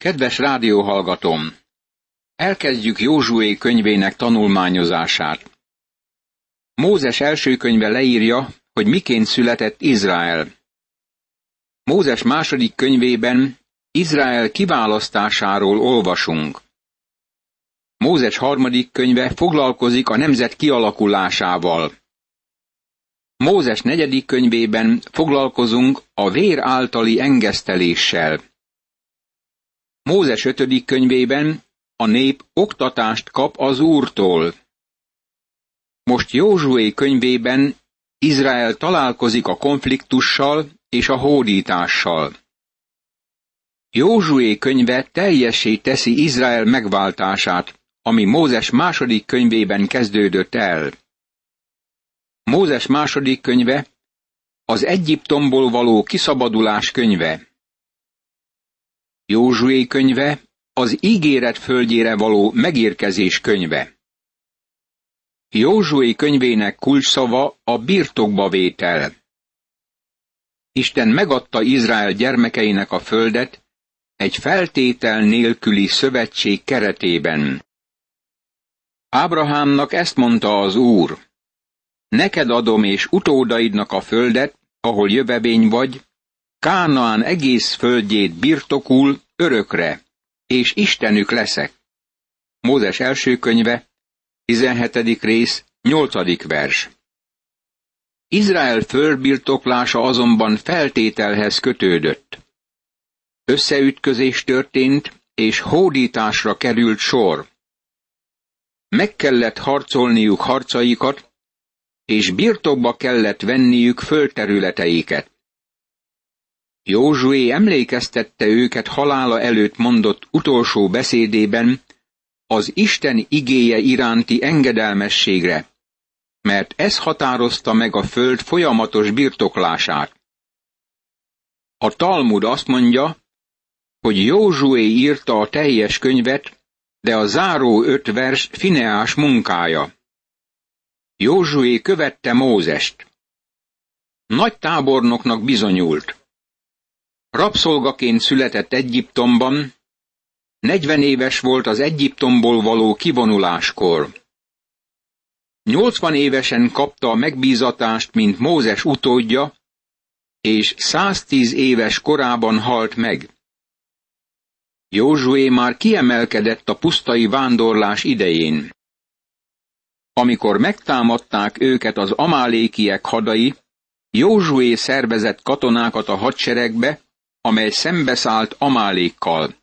Kedves rádióhallgatom! Elkezdjük Józsué könyvének tanulmányozását. Mózes első könyve leírja, hogy miként született Izrael. Mózes második könyvében Izrael kiválasztásáról olvasunk. Mózes harmadik könyve foglalkozik a nemzet kialakulásával. Mózes negyedik könyvében foglalkozunk a vér általi engeszteléssel. Mózes ötödik könyvében a nép oktatást kap az Úrtól. Most Józsué könyvében Izrael találkozik a konfliktussal és a hódítással. Józsué könyve teljessé teszi Izrael megváltását, ami Mózes második könyvében kezdődött el. Mózes második könyve az Egyiptomból való kiszabadulás könyve. Józsué könyve az ígéret földjére való megérkezés könyve. Józsué könyvének kulcsszava a birtokba vétel. Isten megadta Izrael gyermekeinek a földet egy feltétel nélküli szövetség keretében. Ábrahámnak ezt mondta az Úr. Neked adom és utódaidnak a földet, ahol jövevény vagy, Kánaán egész földjét birtokul örökre, és Istenük leszek. Mózes első könyve, 17. rész, 8. vers. Izrael földbirtoklása azonban feltételhez kötődött. Összeütközés történt, és hódításra került sor. Meg kellett harcolniuk harcaikat, és birtokba kellett venniük földterületeiket. Józsué emlékeztette őket halála előtt mondott utolsó beszédében az Isten igéje iránti engedelmességre, mert ez határozta meg a föld folyamatos birtoklását. A Talmud azt mondja, hogy Józsué írta a teljes könyvet, de a záró öt vers Fineás munkája. Józsué követte Mózest. Nagy tábornoknak bizonyult. Rabszolgaként született Egyiptomban, 40 éves volt az Egyiptomból való kivonuláskor. 80 évesen kapta a megbízatást, mint Mózes utódja, és 110 éves korában halt meg. Józsué már kiemelkedett a pusztai vándorlás idején. Amikor megtámadták őket az amálékiek hadai, Józsué szervezett katonákat a hadseregbe, amely szembeszállt Amálékkal.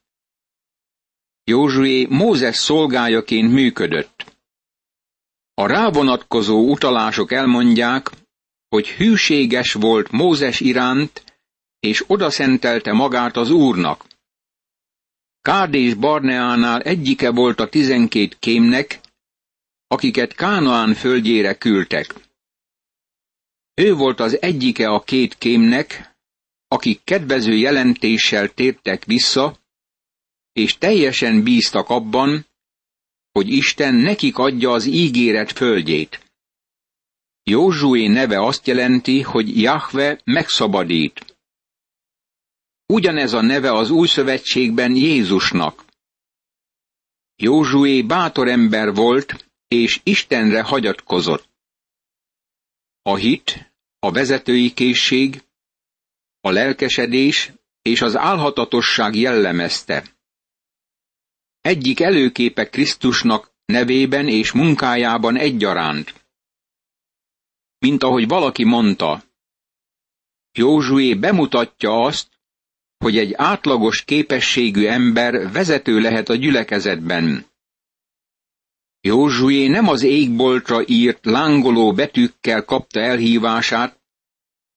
Józsué Mózes szolgájaként működött. A rávonatkozó utalások elmondják, hogy hűséges volt Mózes iránt, és odaszentelte magát az Úrnak. Kádés Barneánál egyike volt a tizenkét kémnek, akiket Kánaán földjére küldtek. Ő volt az egyike a két kémnek, akik kedvező jelentéssel tértek vissza, és teljesen bíztak abban, hogy Isten nekik adja az ígéret földjét. Józsué neve azt jelenti, hogy Jahve megszabadít. Ugyanez a neve az új szövetségben Jézusnak. Józsué bátor ember volt, és Istenre hagyatkozott. A hit, a vezetői készség, a lelkesedés és az álhatatosság jellemezte. Egyik előképe Krisztusnak nevében és munkájában egyaránt. Mint ahogy valaki mondta, Józsué bemutatja azt, hogy egy átlagos képességű ember vezető lehet a gyülekezetben. Józsué nem az égboltra írt lángoló betűkkel kapta elhívását,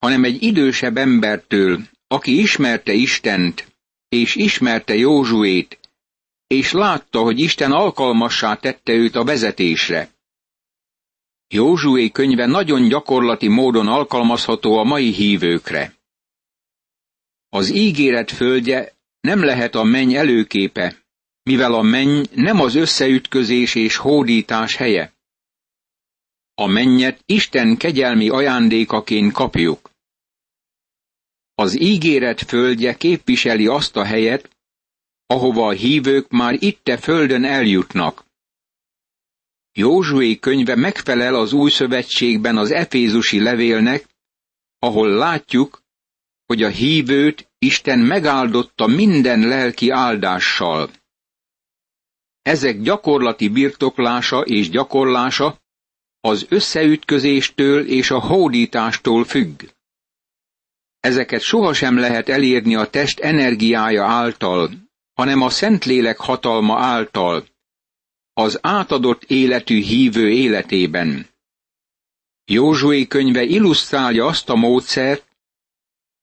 hanem egy idősebb embertől, aki ismerte Istent, és ismerte Józsuét, és látta, hogy Isten alkalmassá tette őt a vezetésre. Józsué könyve nagyon gyakorlati módon alkalmazható a mai hívőkre. Az ígéret földje nem lehet a menny előképe, mivel a menny nem az összeütközés és hódítás helye. A mennyet Isten kegyelmi ajándékaként kapjuk. Az ígéret földje képviseli azt a helyet, ahova a hívők már itte földön eljutnak. Józsué könyve megfelel az új szövetségben az Efézusi levélnek, ahol látjuk, hogy a hívőt Isten megáldotta minden lelki áldással. Ezek gyakorlati birtoklása és gyakorlása az összeütközéstől és a hódítástól függ. Ezeket sohasem lehet elérni a test energiája által, hanem a Szentlélek hatalma által, az átadott életű hívő életében. Józsué könyve illusztrálja azt a módszert,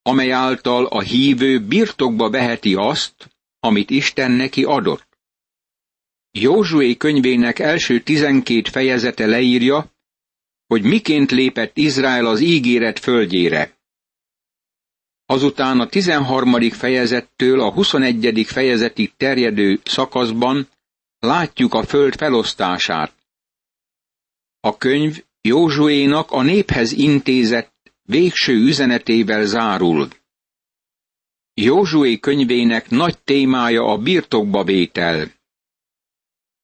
amely által a hívő birtokba veheti azt, amit Isten neki adott. Józsué könyvének első tizenkét fejezete leírja, hogy miként lépett Izrael az ígéret földjére. Azután a 13. fejezettől a 21. fejezetig terjedő szakaszban látjuk a föld felosztását. A könyv Józsuénak a néphez intézett végső üzenetével zárul. Józsué könyvének nagy témája a birtokba vétel.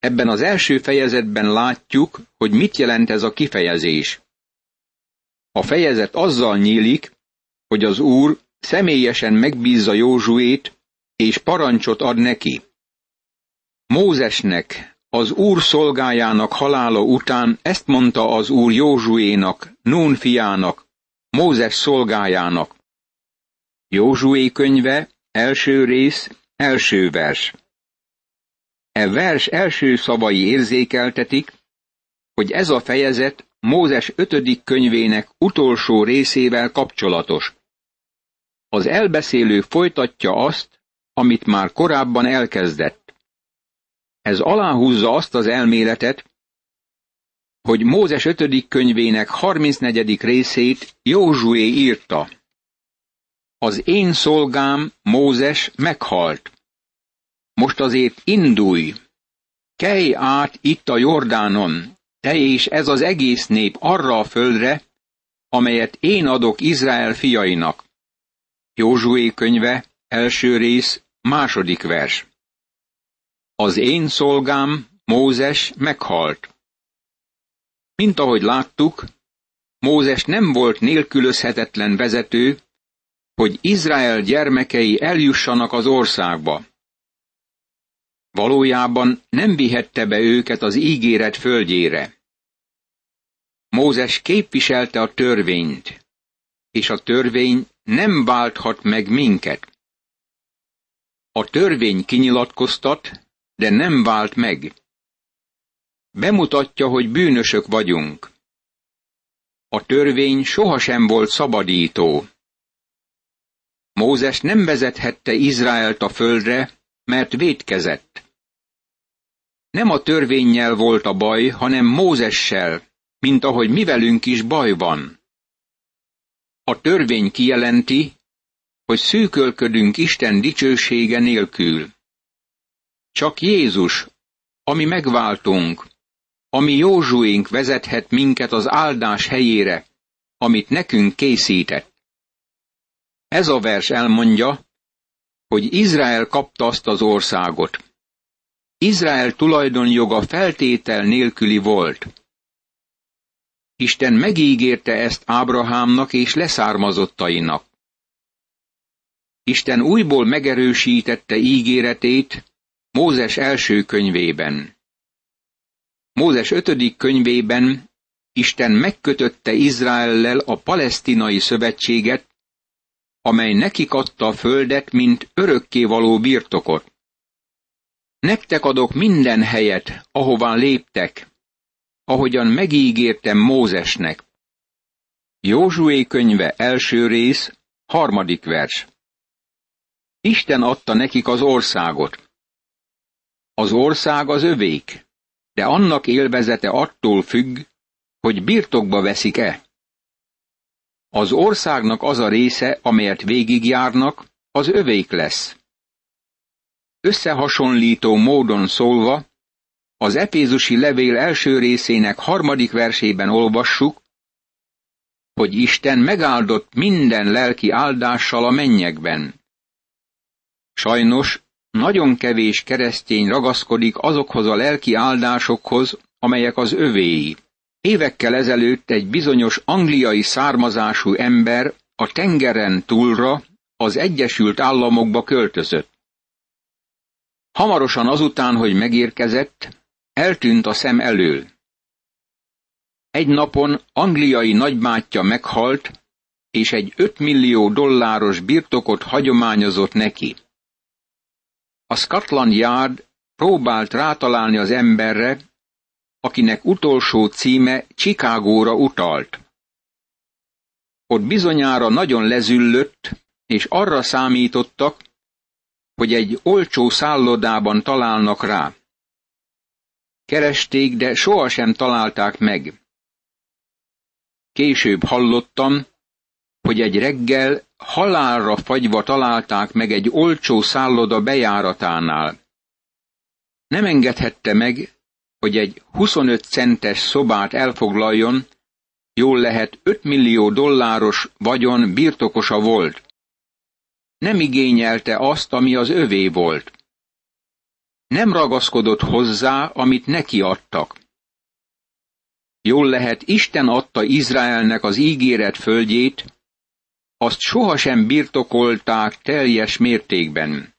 Ebben az első fejezetben látjuk, hogy mit jelent ez a kifejezés. A fejezet azzal nyílik, hogy az Úr személyesen megbízza Józsuét, és parancsot ad neki. Mózesnek, az úr szolgájának halála után ezt mondta az úr Józsuénak, Nún fiának, Mózes szolgájának. Józsué könyve, első rész, első vers. E vers első szavai érzékeltetik, hogy ez a fejezet Mózes ötödik könyvének utolsó részével kapcsolatos. Az elbeszélő folytatja azt, amit már korábban elkezdett. Ez aláhúzza azt az elméletet, hogy Mózes ötödik könyvének 34. részét Józsué írta. Az én szolgám, Mózes meghalt. Most azért indulj, kelj át itt a Jordánon, te és ez az egész nép arra a földre, amelyet én adok Izrael fiainak. Józsué könyve, első rész, második vers. Az én szolgám, Mózes meghalt. Mint ahogy láttuk, Mózes nem volt nélkülözhetetlen vezető, hogy Izrael gyermekei eljussanak az országba. Valójában nem vihette be őket az ígéret földjére. Mózes képviselte a törvényt, és a törvény nem válthat meg minket. A törvény kinyilatkoztat, de nem vált meg. Bemutatja, hogy bűnösök vagyunk. A törvény sohasem volt szabadító. Mózes nem vezethette Izraelt a földre, mert védkezett. Nem a törvényjel volt a baj, hanem Mózessel, mint ahogy mi velünk is baj van. A törvény kijelenti, hogy szűkölködünk Isten dicsősége nélkül. Csak Jézus, ami megváltunk, ami Józsuénk vezethet minket az áldás helyére, amit nekünk készített. Ez a vers elmondja, hogy Izrael kapta azt az országot. Izrael tulajdonjoga feltétel nélküli volt. Isten megígérte ezt Ábrahámnak és leszármazottainak. Isten újból megerősítette ígéretét Mózes első könyvében. Mózes ötödik könyvében Isten megkötötte Izraellel a palesztinai szövetséget, amely nekik adta a földet, mint örökkévaló birtokot. Nektek adok minden helyet, ahová léptek, ahogyan megígértem Mózesnek. Józsué könyve első rész, harmadik vers. Isten adta nekik az országot. Az ország az övék, de annak élvezete attól függ, hogy birtokba veszik-e. Az országnak az a része, amelyet végigjárnak, az övék lesz. Összehasonlító módon szólva, az Epézusi levél első részének harmadik versében olvassuk, hogy Isten megáldott minden lelki áldással a mennyekben. Sajnos nagyon kevés keresztény ragaszkodik azokhoz a lelki áldásokhoz, amelyek az övéi. Évekkel ezelőtt egy bizonyos angliai származású ember a tengeren túlra az Egyesült Államokba költözött. Hamarosan azután, hogy megérkezett, eltűnt a szem elől. Egy napon angliai nagybátyja meghalt, és egy 5 millió dolláros birtokot hagyományozott neki. A Scotland Yard próbált rátalálni az emberre, akinek utolsó címe Chicagóra utalt. Ott bizonyára nagyon lezüllött, és arra számítottak, hogy egy olcsó szállodában találnak rá. Keresték, de sohasem találták meg. Később hallottam, hogy egy reggel halálra fagyva találták meg egy olcsó szálloda bejáratánál. Nem engedhette meg, hogy egy 25 centes szobát elfoglaljon, jól lehet 5 millió dolláros vagyon birtokosa volt. Nem igényelte azt, ami az övé volt. Nem ragaszkodott hozzá, amit neki adtak. Jól lehet, Isten adta Izraelnek az ígéret földjét, azt sohasem birtokolták teljes mértékben.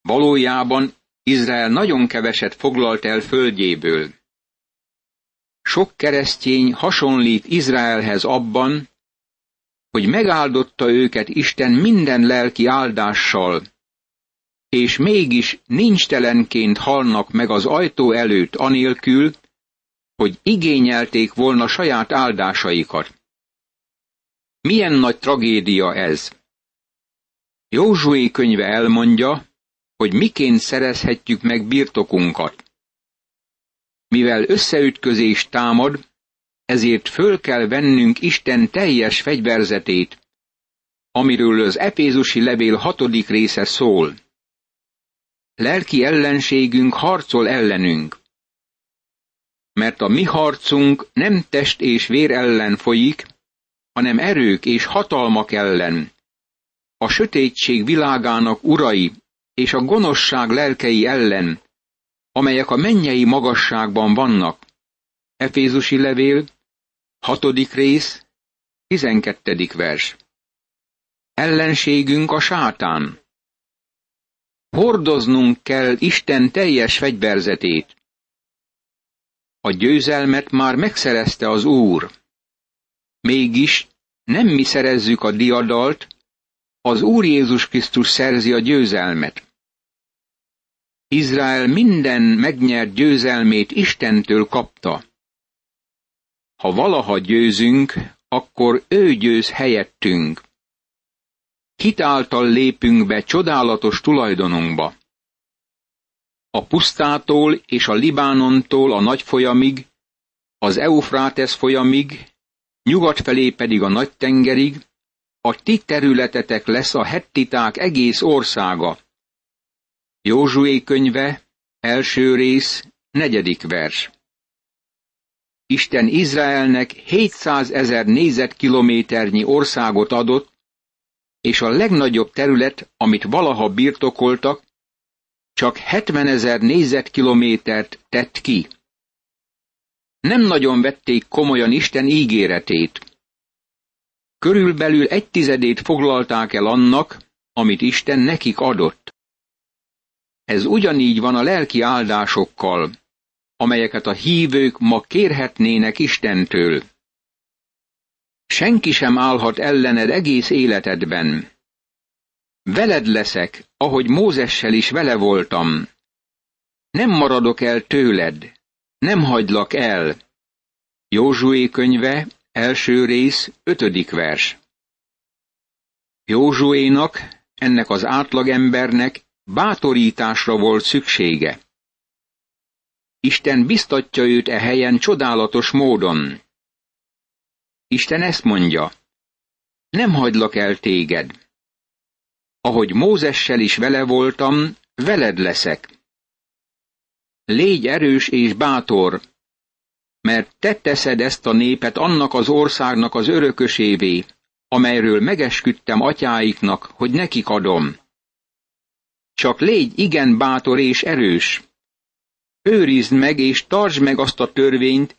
Valójában Izrael nagyon keveset foglalt el földjéből. Sok keresztény hasonlít Izraelhez abban, hogy megáldotta őket Isten minden lelki áldással, és mégis nincs telenként halnak meg az ajtó előtt anélkül, hogy igényelték volna saját áldásaikat. Milyen nagy tragédia ez! Józsué könyve elmondja, hogy miként szerezhetjük meg birtokunkat. Mivel összeütközés támad, ezért föl kell vennünk Isten teljes fegyverzetét, amiről az Efézusi levél hatodik része szól. Lelki ellenségünk harcol ellenünk. Mert a mi harcunk nem test és vér ellen folyik, hanem erők és hatalmak ellen, a sötétség világának urai és a gonoszság lelkei ellen, amelyek a mennyei magasságban vannak. Efézusi levél, hatodik rész, tizenkettedik vers. Ellenségünk a sátán. Hordoznunk kell Isten teljes fegyverzetét. A győzelmet már megszerezte az Úr. Mégis nem mi szerezzük a diadalt, az Úr Jézus Krisztus szerzi a győzelmet. Izrael minden megnyert győzelmét Istentől kapta. Ha valaha győzünk, akkor ő győz helyettünk. Hitáltal lépünk be csodálatos tulajdonunkba. A pusztától és a Libánontól a nagy folyamig, az Eufrátesz folyamig, nyugat felé pedig a nagy tengerig, a ti területetek lesz a hettiták egész országa. Józsué könyve, első rész, negyedik vers. Isten Izraelnek 700 ezer négyzetkilométernyi országot adott, és a legnagyobb terület, amit valaha birtokoltak, csak 70 ezer négyzetkilométert tett ki. Nem nagyon vették komolyan Isten ígéretét. Körülbelül egy tizedét foglalták el annak, amit Isten nekik adott. Ez ugyanígy van a lelki áldásokkal, amelyeket a hívők ma kérhetnének Istentől. Senki sem állhat ellened egész életedben. Veled leszek, ahogy Mózessel is vele voltam. Nem maradok el tőled, nem hagylak el. Józsué könyve, első rész, ötödik vers. Józsuénak, ennek az átlagembernek bátorításra volt szüksége. Isten biztatja őt e helyen csodálatos módon. Isten ezt mondja, nem hagylak el téged. Ahogy Mózessel is vele voltam, veled leszek. Légy erős és bátor, mert te teszed ezt a népet annak az országnak az örökösévé, amelyről megesküdtem atyáiknak, hogy nekik adom. csak légy igen bátor és erős. Őrizd meg és tartsd meg azt a törvényt,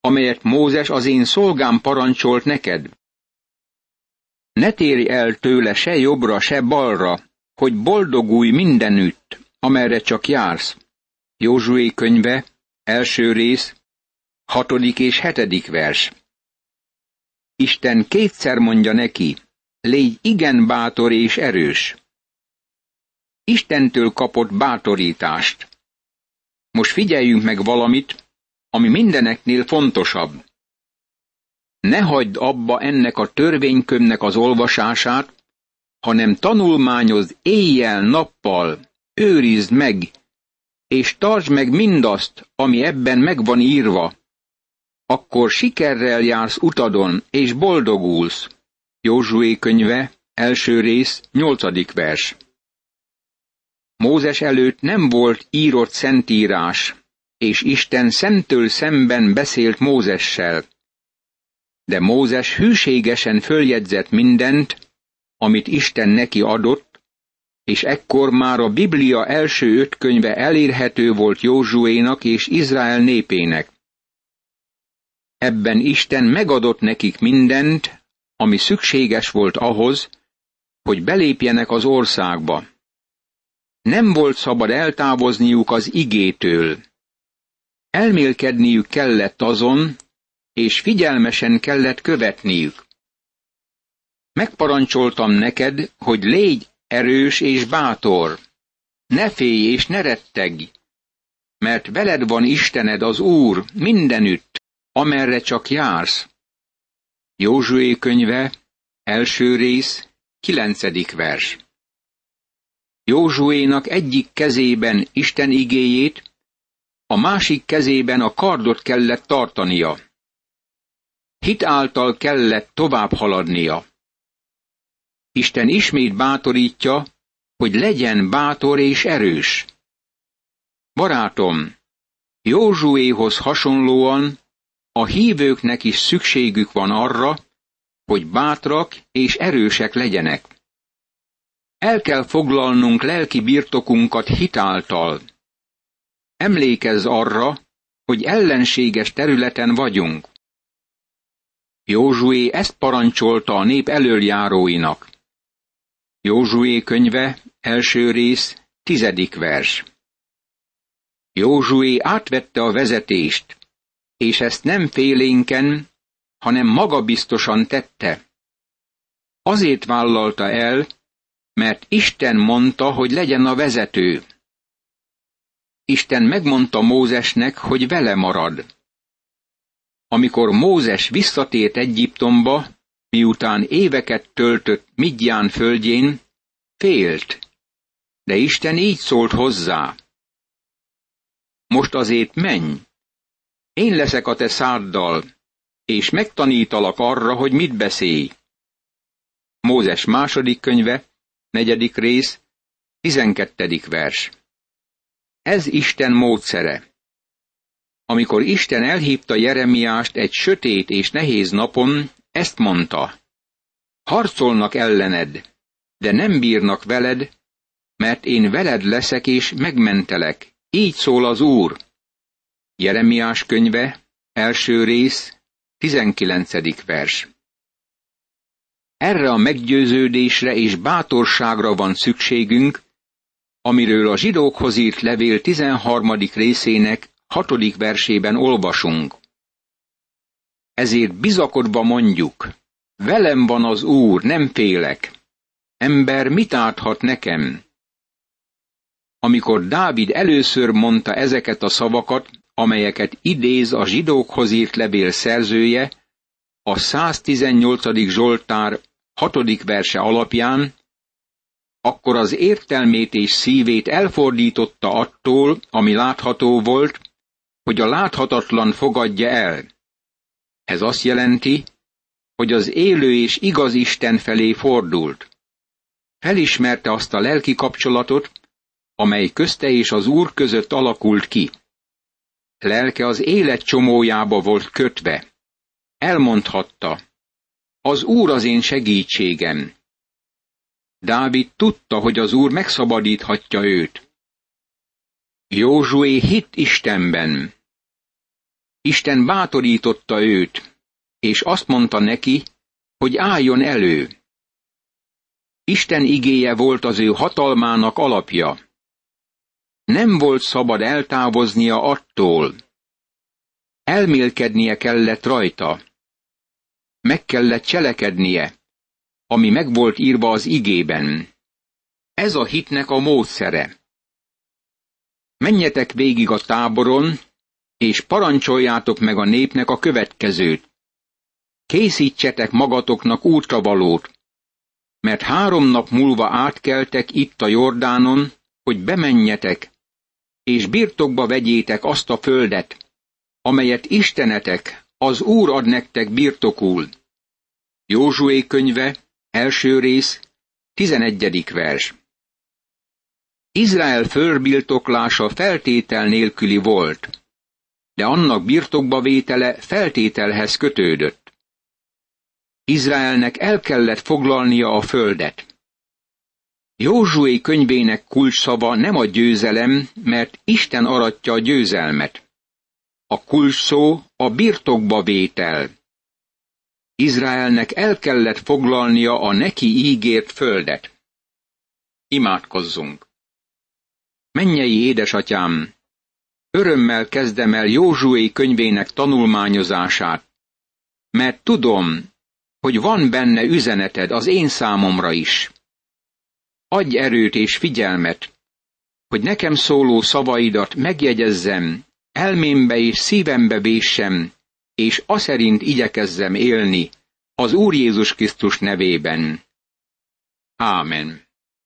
amelyet Mózes az én szolgám parancsolt neked. Ne térj el tőle se jobbra, se balra, hogy boldogulj mindenütt, amerre csak jársz. Józsué könyve, első rész, hatodik és hetedik vers. Isten kétszer mondja neki, légy igen bátor és erős. Istentől kapott bátorítást. Most figyeljünk meg valamit, ami mindeneknél fontosabb. Ne hagyd abba ennek a törvénykönyvnek az olvasását, hanem tanulmányozd éjjel-nappal, őrizd meg, és tartsd meg mindazt, ami ebben meg van írva. Akkor sikerrel jársz utadon, és boldogulsz. Józsué könyve, első rész, nyolcadik vers. Mózes előtt nem volt írott szentírás, és Isten szemtől szemben beszélt Mózessel. De Mózes hűségesen följegyzett mindent, amit Isten neki adott, és ekkor már a Biblia első öt könyve elérhető volt Józsuénak és Izrael népének. Ebben Isten megadott nekik mindent, ami szükséges volt ahhoz, hogy belépjenek az országba. Nem volt szabad eltávozniuk az igétől. Elmélkedniük kellett azon, és figyelmesen kellett követniük. Megparancsoltam neked, hogy légy erős és bátor. Ne félj és ne rettegj, mert veled van Istened az Úr mindenütt, amerre csak jársz. Józsué könyve, első rész, kilencedik vers. Józsuénak egyik kezében Isten igéjét, a másik kezében a kardot kellett tartania. Hit által kellett tovább haladnia. Isten ismét bátorítja, hogy legyen bátor és erős. Barátom, Józsuéhoz hasonlóan a hívőknek is szükségük van arra, hogy bátrak és erősek legyenek. El kell foglalnunk lelki birtokunkat hitáltal. Emlékezz arra, hogy ellenséges területen vagyunk. Józsué ezt parancsolta a nép elöljáróinak. Józsué könyve, első rész, tizedik vers. Józsué átvette a vezetést, és ezt nem félénken, hanem magabiztosan tette. Azért vállalta el, mert Isten mondta, hogy legyen a vezető. Isten megmondta Mózesnek, hogy vele marad. Amikor Mózes visszatért Egyiptomba, miután éveket töltött Midján földjén, félt, de Isten így szólt hozzá. Most azért menj, én leszek a te száddal, és megtanítalak arra, hogy mit beszélj. Mózes második könyve, negyedik rész, tizenkettedik vers. Ez Isten módszere. Amikor Isten elhívta Jeremiást egy sötét és nehéz napon, ezt mondta. Harcolnak ellened, de nem bírnak veled, mert én veled leszek és megmentelek. Így szól az Úr. Jeremiás könyve, első rész, tizenkilencedik vers. Erre a meggyőződésre és bátorságra van szükségünk, amiről a zsidókhoz írt levél 13. részének 6. versében olvasunk. Ezért bizakodva mondjuk, velem van az Úr, nem félek. Ember mit áthat nekem? Amikor Dávid először mondta ezeket a szavakat, amelyeket idéz a zsidókhoz írt levél szerzője, a 118. Zsoltár 6. verse alapján, akkor az értelmét és szívét elfordította attól, ami látható volt, hogy a láthatatlan fogadja el. Ez azt jelenti, hogy az élő és igaz Isten felé fordult. Felismerte azt a lelki kapcsolatot, amely közte és az Úr között alakult ki. Lelke az élet csomójába volt kötve. Elmondhatta, az Úr az én segítségem. Dávid tudta, hogy az Úr megszabadíthatja őt. Józsué hit Istenben. Isten bátorította őt, és azt mondta neki, hogy álljon elő. Isten igéje volt az ő hatalmának alapja. Nem volt szabad eltávoznia attól. Elmélkednie kellett rajta. Meg kellett cselekednie, ami meg volt írva az igében. Ez a hitnek a módszere. Menjetek végig a táboron, és parancsoljátok meg a népnek a következőt. Készítsetek magatoknak útravalót, mert három nap múlva átkeltek itt a Jordánon, hogy bemenjetek, és birtokba vegyétek azt a földet, amelyet Istenetek, az Úr ad nektek birtokul. Józsué könyve, első rész, tizenegyedik vers. Izrael förbirtoklása feltétel nélküli volt, de annak birtokba vétele feltételhez kötődött. Izraelnek el kellett foglalnia a földet. Józsué könyvének kulcsszava nem a győzelem, mert Isten aratja a győzelmet. A kulcsszó a birtokba vétel. Izraelnek el kellett foglalnia a neki ígért földet. Imádkozzunk! Mennyei édesatyám, örömmel kezdem el Józsué könyvének tanulmányozását, mert tudom, hogy van benne üzeneted az én számomra is. Adj erőt és figyelmet, hogy nekem szóló szavaidat megjegyezzem, elmémbe és szívembe véssem, és aszerint igyekezzem élni az Úr Jézus Krisztus nevében. Ámen.